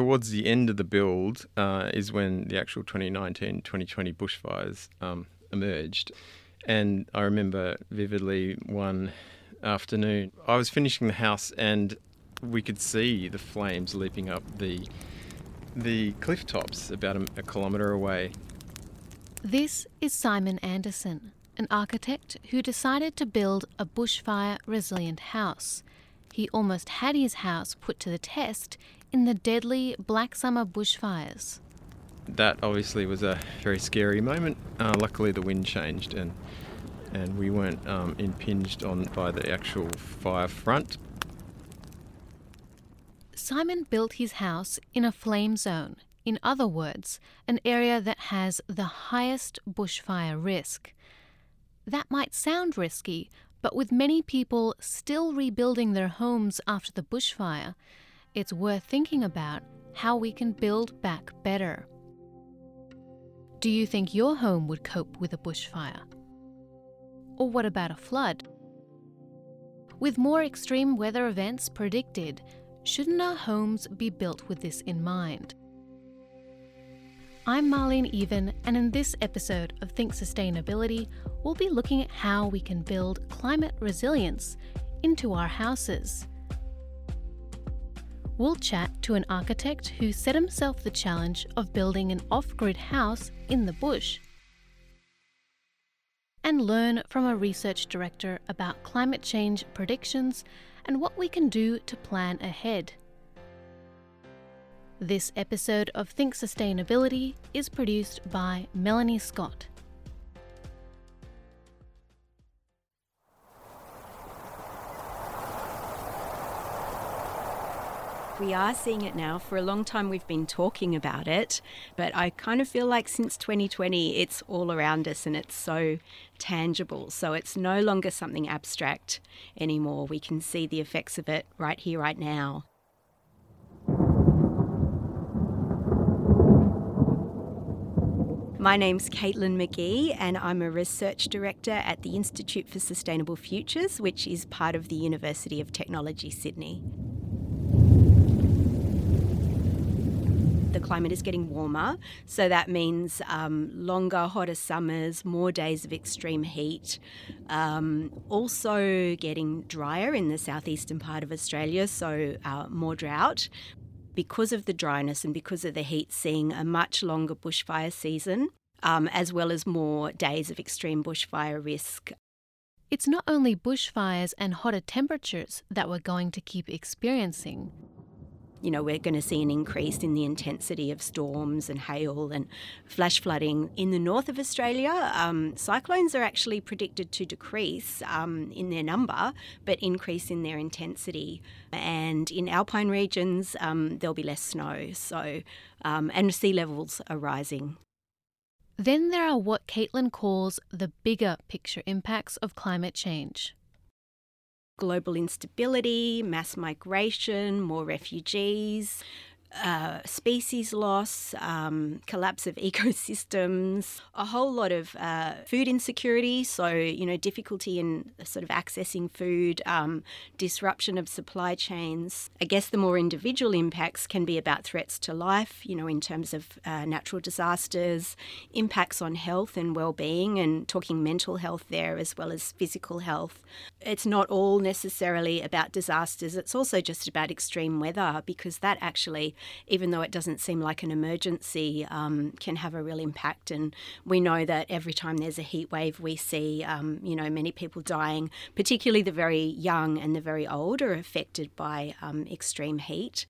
towards the end of the build uh, is when the actual 2019 2020 bushfires um, emerged. And I remember vividly one afternoon, I was finishing the house and we could see the flames leaping up the the cliff tops about a, a kilometre away. This is Simon Anderson, an architect who decided to build a bushfire resilient house. He almost had his house put to the test in the deadly Black Summer bushfires. That obviously was a very scary moment. Uh, luckily, the wind changed and and we weren't um, impinged on by the actual fire front. Simon built his house in a flame zone, in other words, an area that has the highest bushfire risk. That might sound risky, but with many people still rebuilding their homes after the bushfire, it's worth thinking about how we can build back better. Do you think your home would cope with a bushfire? Or what about a flood? With more extreme weather events predicted, shouldn't our homes be built with this in mind? I'm Marlene Even, and in this episode of Think Sustainability, we'll be looking at how we can build climate resilience into our houses. We'll chat to an architect who set himself the challenge of building an off grid house in the bush. And learn from a research director about climate change predictions and what we can do to plan ahead. This episode of Think Sustainability is produced by Melanie Scott. We are seeing it now. For a long time, we've been talking about it, but I kind of feel like since 2020, it's all around us and it's so tangible. So it's no longer something abstract anymore. We can see the effects of it right here, right now. My name's Caitlin McGee, and I'm a research director at the Institute for Sustainable Futures, which is part of the University of Technology, Sydney. The climate is getting warmer. So that means um, longer, hotter summers, more days of extreme heat. Um, also getting drier in the southeastern part of Australia, so uh, more drought. Because of the dryness and because of the heat, seeing a much longer bushfire season, um, as well as more days of extreme bushfire risk. It's not only bushfires and hotter temperatures that we're going to keep experiencing you know, we're going to see an increase in the intensity of storms and hail and flash flooding. In the north of Australia, um, cyclones are actually predicted to decrease um, in their number, but increase in their intensity. And in alpine regions, um, there'll be less snow. So, um, and sea levels are rising. Then there are what Caitlin calls the bigger picture impacts of climate change global instability, mass migration, more refugees, uh, species loss, um, collapse of ecosystems, a whole lot of uh, food insecurity. So, you know, difficulty in sort of accessing food, um, disruption of supply chains. I guess the more individual impacts can be about threats to life, you know, in terms of uh, natural disasters, impacts on health and well-being, and talking mental health there as well as physical health. It's not all necessarily about disasters. It's also just about extreme weather because that actually even though it doesn't seem like an emergency, um, can have a real impact. And we know that every time there's a heat wave, we see, um, you know, many people dying, particularly the very young and the very old are affected by um, extreme heat.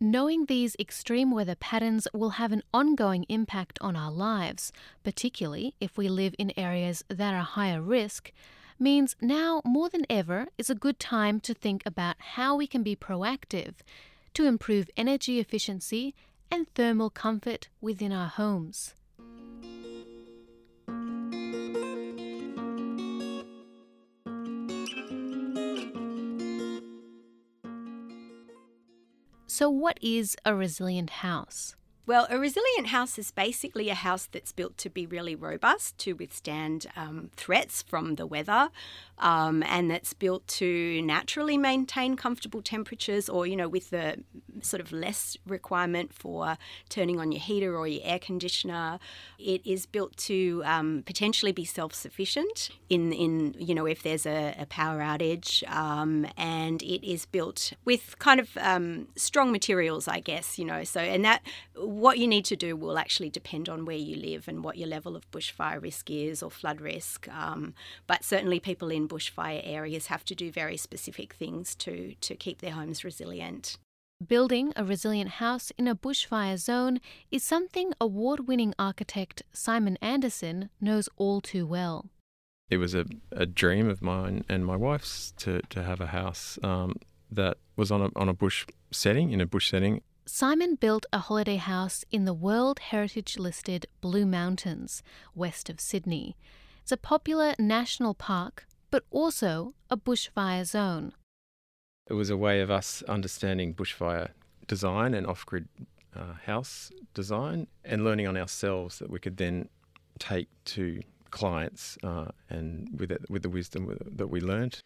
Knowing these extreme weather patterns will have an ongoing impact on our lives, particularly if we live in areas that are higher risk, means now more than ever is a good time to think about how we can be proactive to improve energy efficiency and thermal comfort within our homes. So, what is a resilient house? Well, a resilient house is basically a house that's built to be really robust, to withstand um, threats from the weather, um, and that's built to naturally maintain comfortable temperatures or, you know, with the sort of less requirement for turning on your heater or your air conditioner. It is built to um, potentially be self sufficient in, in, you know, if there's a, a power outage, um, and it is built with kind of um, strong materials, I guess, you know, so, and that what you need to do will actually depend on where you live and what your level of bushfire risk is or flood risk. Um, but certainly, people in bushfire areas have to do very specific things to, to keep their homes resilient. Building a resilient house in a bushfire zone is something award winning architect Simon Anderson knows all too well. It was a, a dream of mine and my wife's to, to have a house um, that was on a, on a bush setting, in a bush setting, Simon built a holiday house in the World Heritage listed Blue Mountains, west of Sydney. It's a popular national park, but also a bushfire zone. It was a way of us understanding bushfire design and off grid uh, house design and learning on ourselves that we could then take to clients uh, and with, it, with the wisdom that we learned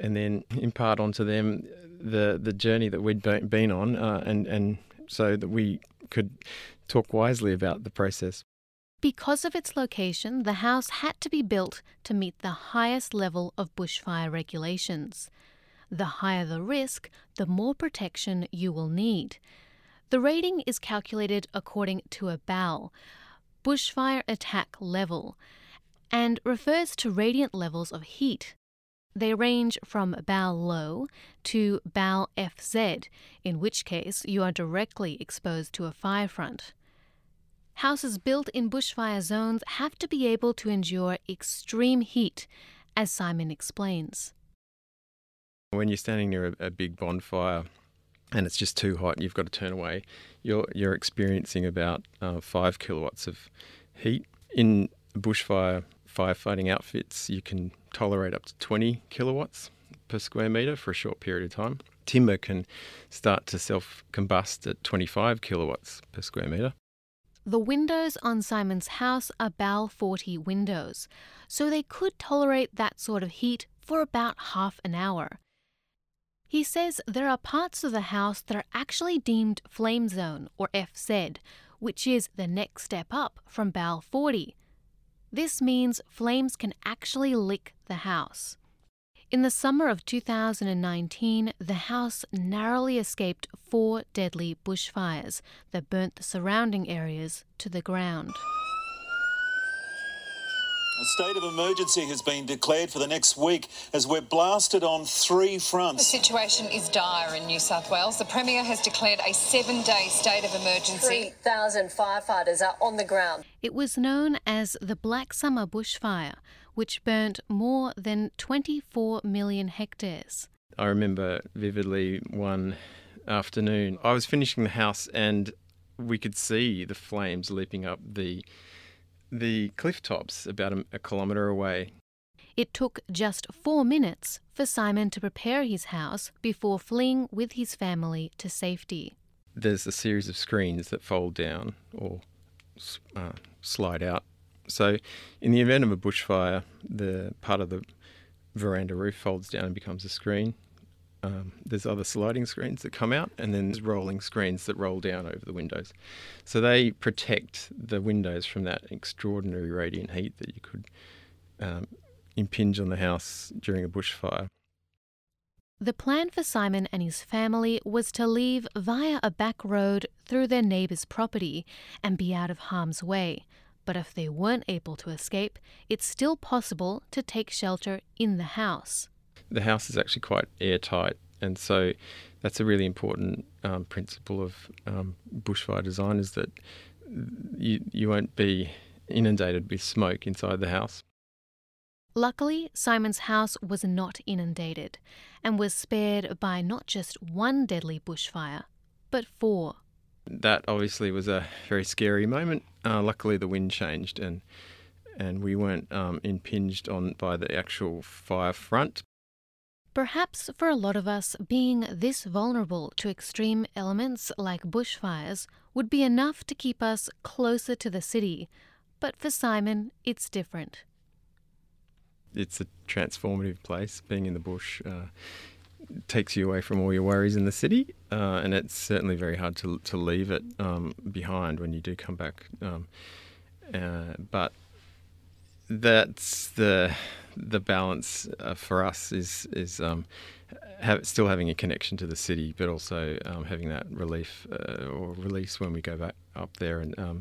and then impart onto them the the journey that we'd been on, uh, and and so that we could talk wisely about the process. Because of its location, the house had to be built to meet the highest level of bushfire regulations. The higher the risk, the more protection you will need. The rating is calculated according to a BAL, bushfire attack level, and refers to radiant levels of heat they range from BAL low to BAL FZ, in which case you are directly exposed to a fire front. Houses built in bushfire zones have to be able to endure extreme heat, as Simon explains. When you're standing near a, a big bonfire and it's just too hot, you've got to turn away. You're you're experiencing about uh, five kilowatts of heat in a bushfire firefighting outfits, you can tolerate up to 20 kilowatts per square metre for a short period of time. Timber can start to self combust at 25 kilowatts per square metre. The windows on Simon's house are BAL 40 windows, so they could tolerate that sort of heat for about half an hour. He says there are parts of the house that are actually deemed flame zone or FZ, which is the next step up from BAL 40. This means flames can actually lick the house. In the summer of 2019, the house narrowly escaped four deadly bushfires that burnt the surrounding areas to the ground. A state of emergency has been declared for the next week as we're blasted on three fronts. The situation is dire in New South Wales. The Premier has declared a seven day state of emergency. 3,000 firefighters are on the ground. It was known as the Black Summer bushfire, which burnt more than 24 million hectares. I remember vividly one afternoon, I was finishing the house and we could see the flames leaping up the the cliff tops about a, a kilometre away. It took just four minutes for Simon to prepare his house before fleeing with his family to safety. There's a series of screens that fold down or uh, slide out. So, in the event of a bushfire, the part of the veranda roof folds down and becomes a screen. Um, there's other sliding screens that come out, and then there's rolling screens that roll down over the windows. So they protect the windows from that extraordinary radiant heat that you could um, impinge on the house during a bushfire. The plan for Simon and his family was to leave via a back road through their neighbour's property and be out of harm's way. But if they weren't able to escape, it's still possible to take shelter in the house the house is actually quite airtight, and so that's a really important um, principle of um, bushfire design is that you you won't be inundated with smoke inside the house. Luckily, Simon's house was not inundated and was spared by not just one deadly bushfire, but four. That obviously was a very scary moment. Uh, luckily, the wind changed and and we weren't um, impinged on by the actual fire front, Perhaps for a lot of us, being this vulnerable to extreme elements like bushfires would be enough to keep us closer to the city, but for Simon, it's different. It's a transformative place. Being in the bush uh, takes you away from all your worries in the city, uh, and it's certainly very hard to to leave it um, behind when you do come back. Um, uh, but that's the the balance uh, for us is is um, have, still having a connection to the city, but also um, having that relief uh, or release when we go back up there and um,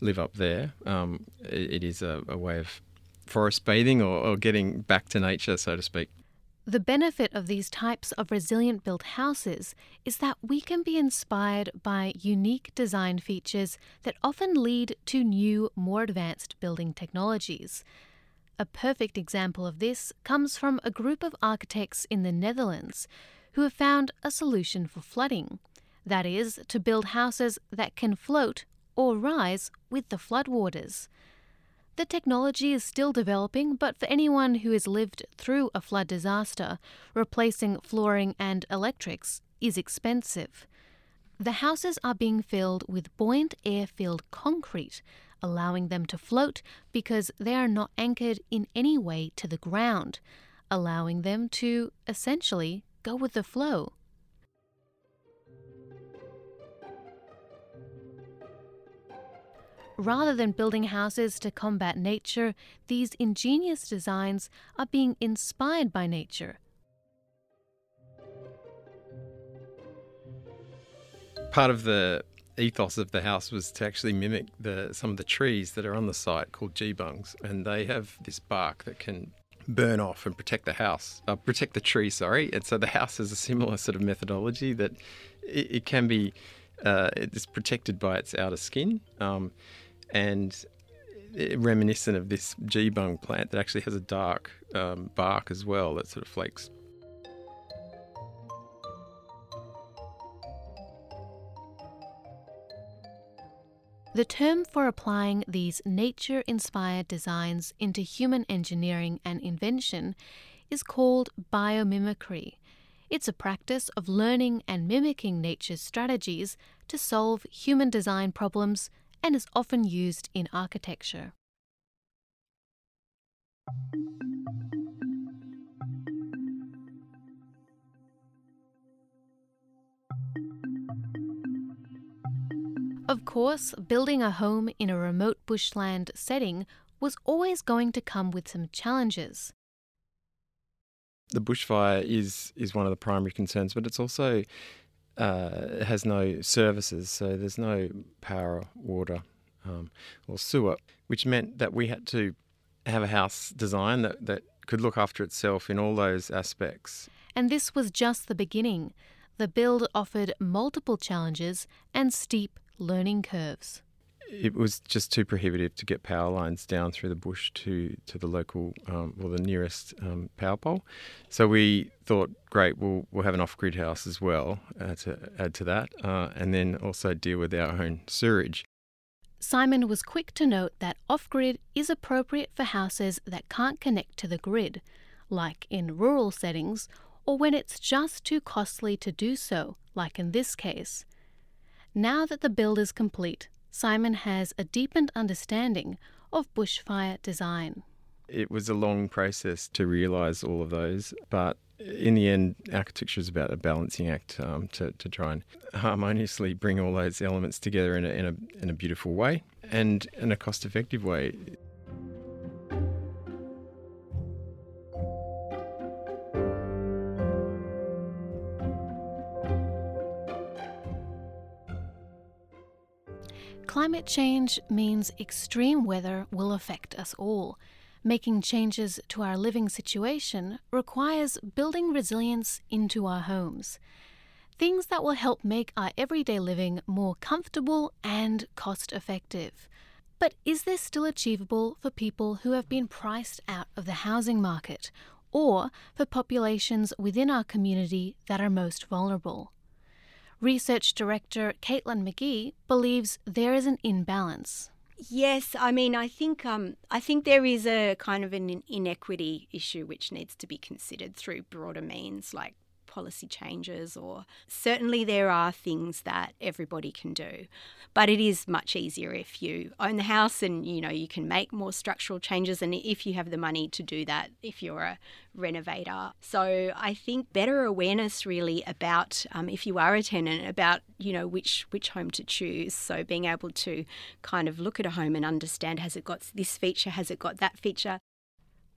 live up there. Um, it, it is a, a, way of forest bathing or, or getting back to nature, so to speak. The benefit of these types of resilient built houses is that we can be inspired by unique design features that often lead to new, more advanced building technologies. A perfect example of this comes from a group of architects in the Netherlands who have found a solution for flooding. That is, to build houses that can float or rise with the floodwaters. The technology is still developing, but for anyone who has lived through a flood disaster, replacing flooring and electrics is expensive. The houses are being filled with buoyant air filled concrete, allowing them to float because they are not anchored in any way to the ground, allowing them to essentially go with the flow. Rather than building houses to combat nature, these ingenious designs are being inspired by nature. Part of the ethos of the house was to actually mimic the some of the trees that are on the site called geebungs, and they have this bark that can burn off and protect the house, uh, protect the tree. Sorry, and so the house has a similar sort of methodology that it, it can be uh, it's protected by its outer skin, um, and reminiscent of this geebung plant that actually has a dark um, bark as well that sort of flakes The term for applying these nature inspired designs into human engineering and invention is called biomimicry. It's a practice of learning and mimicking nature's strategies to solve human design problems and is often used in architecture. Of course, building a home in a remote bushland setting was always going to come with some challenges. The bushfire is is one of the primary concerns, but it's also uh, has no services, so there's no power, water, um, or sewer, which meant that we had to have a house design that, that could look after itself in all those aspects. And this was just the beginning. The build offered multiple challenges and steep learning curves? It was just too prohibitive to get power lines down through the bush to, to the local, um, well, the nearest um, power pole. So we thought, great, we'll, we'll have an off grid house as well uh, to add to that, uh, and then also deal with our own sewerage. Simon was quick to note that off grid is appropriate for houses that can't connect to the grid, like in rural settings, or when it's just too costly to do so, like in this case. Now that the build is complete, Simon has a deepened understanding of bushfire design. It was a long process to realise all of those, but in the end, architecture is about a balancing act um, to, to try and harmoniously bring all those elements together in a, in a, in a beautiful way and in a cost effective way. Climate change means extreme weather will affect us all. Making changes to our living situation requires building resilience into our homes. Things that will help make our everyday living more comfortable and cost effective. But is this still achievable for people who have been priced out of the housing market or for populations within our community that are most vulnerable? Research Director Caitlin McGee believes there is an imbalance. Yes, I mean, I think um, I think there is a kind of an inequity issue which needs to be considered through broader means like policy changes, or certainly there are things that everybody can do. But it is much easier if you own the house and you know you can make more structural changes, and if you have the money to do that, if you're a renovator. So I think better awareness really about um, if you are a tenant about you know which which home to choose. So being able to kind of look at a home and understand has it got this feature, has it got that feature.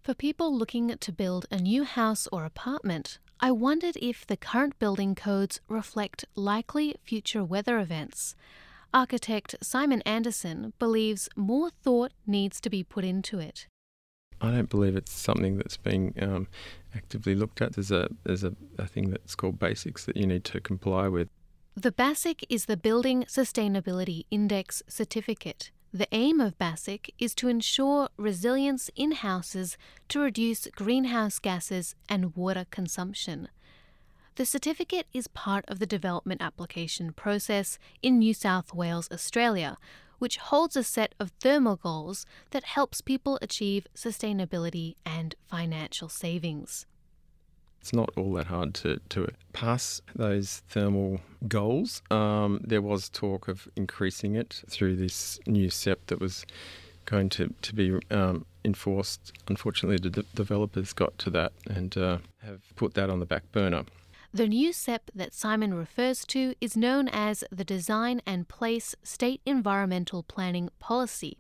For people looking to build a new house or apartment, I wondered if the current building codes reflect likely future weather events. Architect Simon Anderson believes more thought needs to be put into it. I don't believe it's something that's being um, actively looked at. There's a there's a, a thing that's called BASIX that you need to comply with. The BASIX is the Building Sustainability Index Certificate. The aim of BASIX is to ensure resilience in houses to reduce greenhouse gases and water consumption. The certificate is part of the development application process in New South Wales, Australia, which holds a set of thermal goals that helps people achieve sustainability and financial savings. It's not all that hard to, to pass those thermal goals. Um, there was talk of increasing it through this new SEPP that was going to, to be um, enforced. Unfortunately, the de- developers got to that and uh, have put that on the back burner. The new SEPP that Simon refers to is known as the Design and Place State Environmental Planning Policy.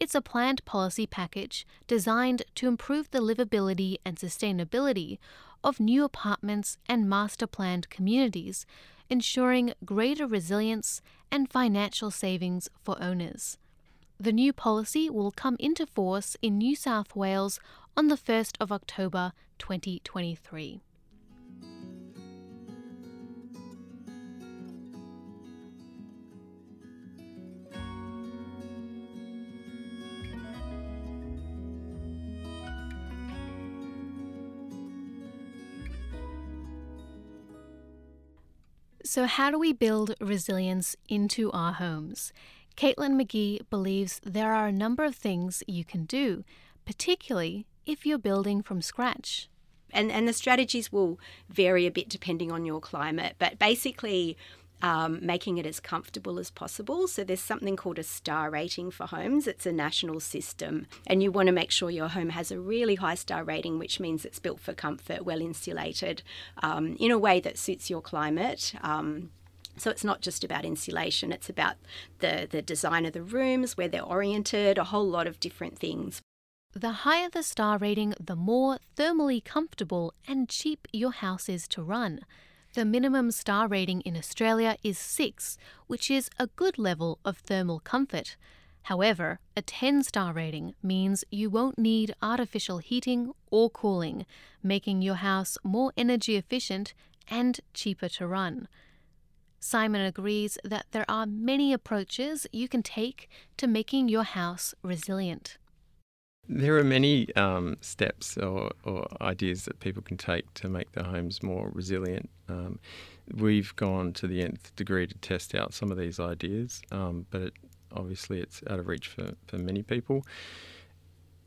It's a planned policy package designed to improve the livability and sustainability of new apartments and master planned communities, ensuring greater resilience and financial savings for owners. The new policy will come into force in New South Wales on the 1st of October 2023. So, how do we build resilience into our homes? Caitlin McGee believes there are a number of things you can do, particularly if you're building from scratch. And, and the strategies will vary a bit depending on your climate, but basically, um, making it as comfortable as possible. So there's something called a star rating for homes. It's a national system, and you want to make sure your home has a really high star rating, which means it's built for comfort, well insulated, um, in a way that suits your climate. Um, so it's not just about insulation, it's about the, the design of the rooms, where they're oriented, a whole lot of different things. The higher the star rating, the more thermally comfortable and cheap your house is to run. The minimum star rating in Australia is 6, which is a good level of thermal comfort. However, a 10 star rating means you won't need artificial heating or cooling, making your house more energy efficient and cheaper to run. Simon agrees that there are many approaches you can take to making your house resilient. There are many um, steps or, or, ideas that people can take to make their homes more resilient. Um, we've gone to the nth degree to test out some of these ideas, um, but it, obviously it's out of reach for, for many people.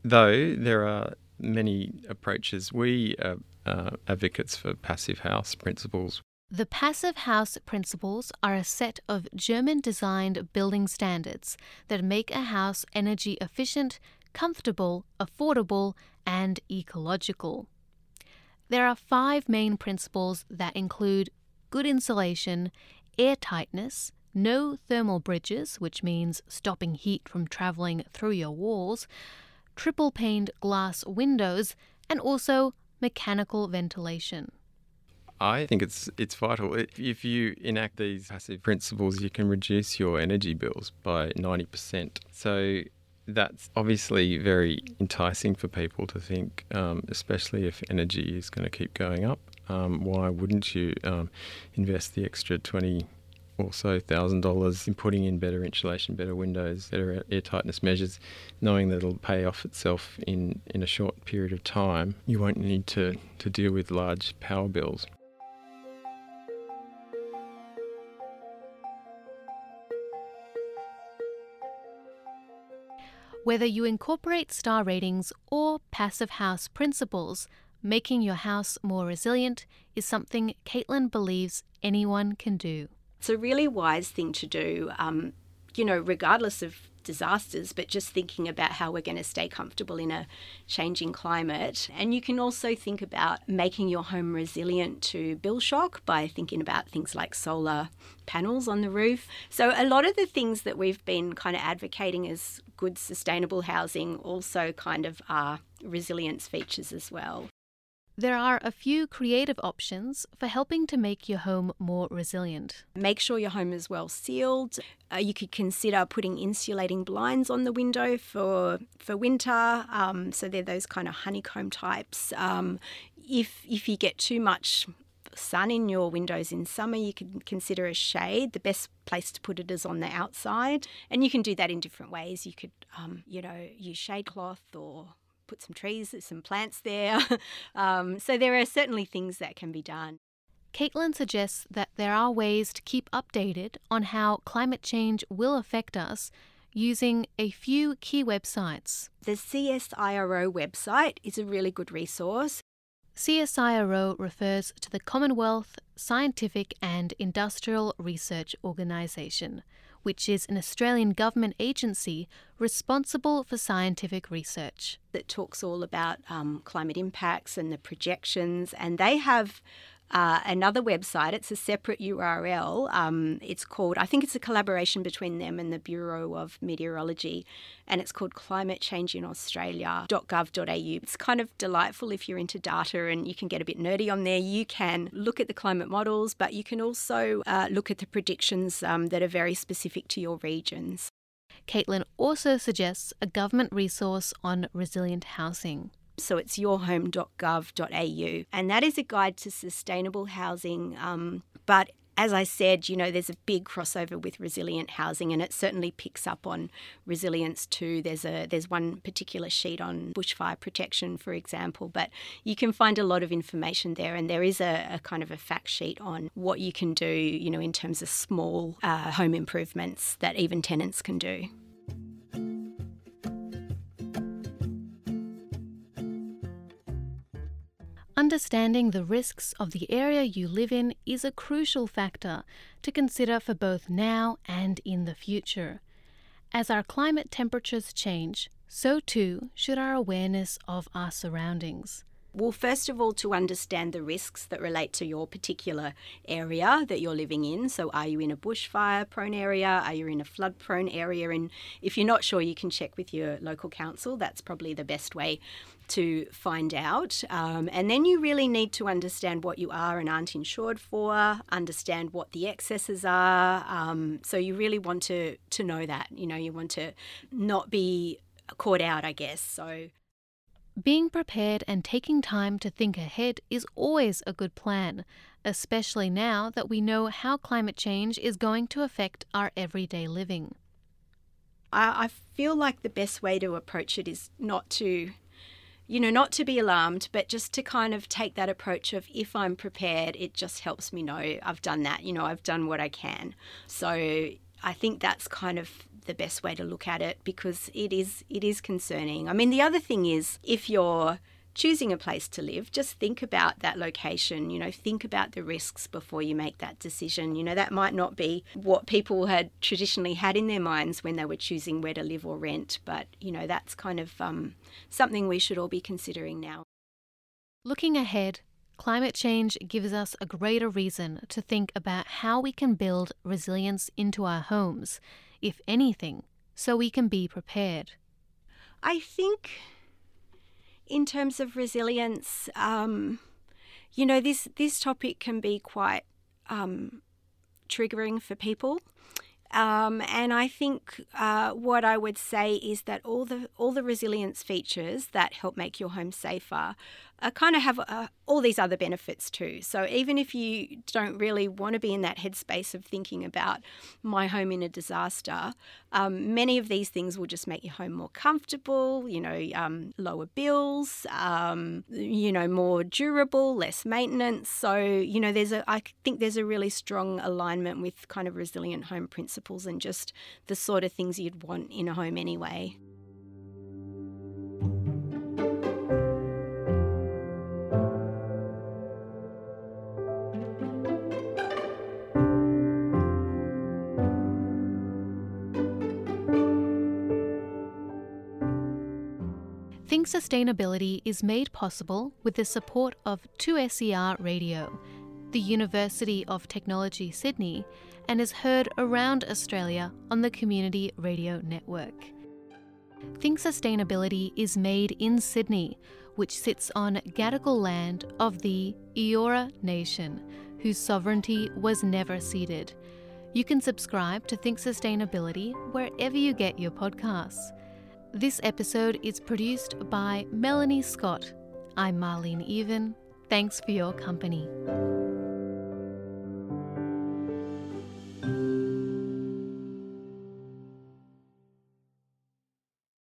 Though there are many approaches, we are uh, advocates for passive house principles. The passive house principles are a set of German designed building standards that make a house energy efficient comfortable, affordable, and ecological. There are five main principles that include good insulation, airtightness, no thermal bridges, which means stopping heat from travelling through your walls, triple paned glass windows, and also mechanical ventilation. I think it's it's vital. If you enact these passive principles, you can reduce your energy bills by 90%. So that's obviously very enticing for people to think, um, especially if energy is going to keep going up. Um, why wouldn't you um, invest the extra twenty or so thousand dollars in putting in better insulation, better windows, better air tightness measures, knowing that it'll pay off itself in, in a short period of time? You won't need to, to deal with large power bills. Whether you incorporate star ratings or passive house principles, making your house more resilient is something Caitlin believes anyone can do. It's a really wise thing to do, um, you know, regardless of disasters, but just thinking about how we're going to stay comfortable in a changing climate. And you can also think about making your home resilient to bill shock by thinking about things like solar panels on the roof. So, a lot of the things that we've been kind of advocating as good sustainable housing also kind of are resilience features as well. There are a few creative options for helping to make your home more resilient. Make sure your home is well sealed. Uh, you could consider putting insulating blinds on the window for for winter. Um, so they're those kind of honeycomb types. Um, if if you get too much sun in your windows in summer, you can consider a shade. The best place to put it is on the outside, and you can do that in different ways. You could, um, you know, use shade cloth or put some trees, some plants there. um, so there are certainly things that can be done. Caitlin suggests that there are ways to keep updated on how climate change will affect us using a few key websites. The CSIRO website is a really good resource. CSIRO refers to the Commonwealth Scientific and Industrial Research Organisation, which is an Australian government agency responsible for scientific research. That talks all about um, climate impacts and the projections, and they have uh, another website. It's a separate URL. Um, it's called, I think it's a collaboration between them and the Bureau of Meteorology, and it's called Climate Change in Australia.gov.au. It's kind of delightful if you're into data and you can get a bit nerdy on there. You can look at the climate models, but you can also uh, look at the predictions um, that are very specific to your regions. Caitlin also suggests a government resource on resilient housing. So it's yourhome.gov.au. And that is a guide to sustainable housing. Um, but as I said, you know, there's a big crossover with resilient housing, and it certainly picks up on resilience too. There's a there's one particular sheet on bushfire protection, for example, but you can find a lot of information there, and there is a, a kind of a fact sheet on what you can do, you know, in terms of small uh, home improvements that even tenants can do. Understanding the risks of the area you live in is a crucial factor to consider for both now and in the future. As our climate temperatures change, so too should our awareness of our surroundings. Well, first of all, to understand the risks that relate to your particular area that you're living in. So, are you in a bushfire prone area? Are you in a flood prone area? And if you're not sure, you can check with your local council. That's probably the best way to find out. Um, and then you really need to understand what you are and aren't insured for, understand what the excesses are. Um, so, you really want to, to know that. You know, you want to not be caught out, I guess. So, being prepared and taking time to think ahead is always a good plan, especially now that we know how climate change is going to affect our everyday living. I, feel like the best way to approach it is not to, you know, not to be alarmed, but just to kind of take that approach of if I'm prepared, it just helps me know I've done that, you know, I've done what I can. So I think that's kind of the best way to look at it because it is it is concerning. I mean, the other thing is if you're choosing a place to live, just think about that location, you know, think about the risks before you make that decision. You know, that might not be what people had traditionally had in their minds when they were choosing where to live or rent, but, you know, that's kind of um, something we should all be considering now. Looking ahead, climate change gives us a greater reason to think about how we can build resilience into our homes if anything, so we can be prepared? I think, in terms of resilience, um, you know, this this topic can be quite um, triggering for people. Um, and I think uh, what I would say is that all the all the resilience features that help make your home safer uh, kind of have uh, all these other benefits too. So even if you don't really want to be in that headspace of thinking about my home in a disaster, um, many of these things will just make your home more comfortable. You know, um, lower bills. Um, you know, more durable, less maintenance. So you know, there's a I think there's a really strong alignment with kind of resilient home principles and just the sort of things you'd want in a home anyway. Think Sustainability is made possible with the support of 2SER Radio the University of Technology Sydney, and is heard around Australia on the Community Radio Network. Think Sustainability is made in Sydney, which sits on Gadigal land of the Eora Nation, whose sovereignty was never ceded. You can subscribe to Think Sustainability wherever you get your podcasts. This episode is produced by Melanie Scott. I'm Marlene Even. Thanks for your company.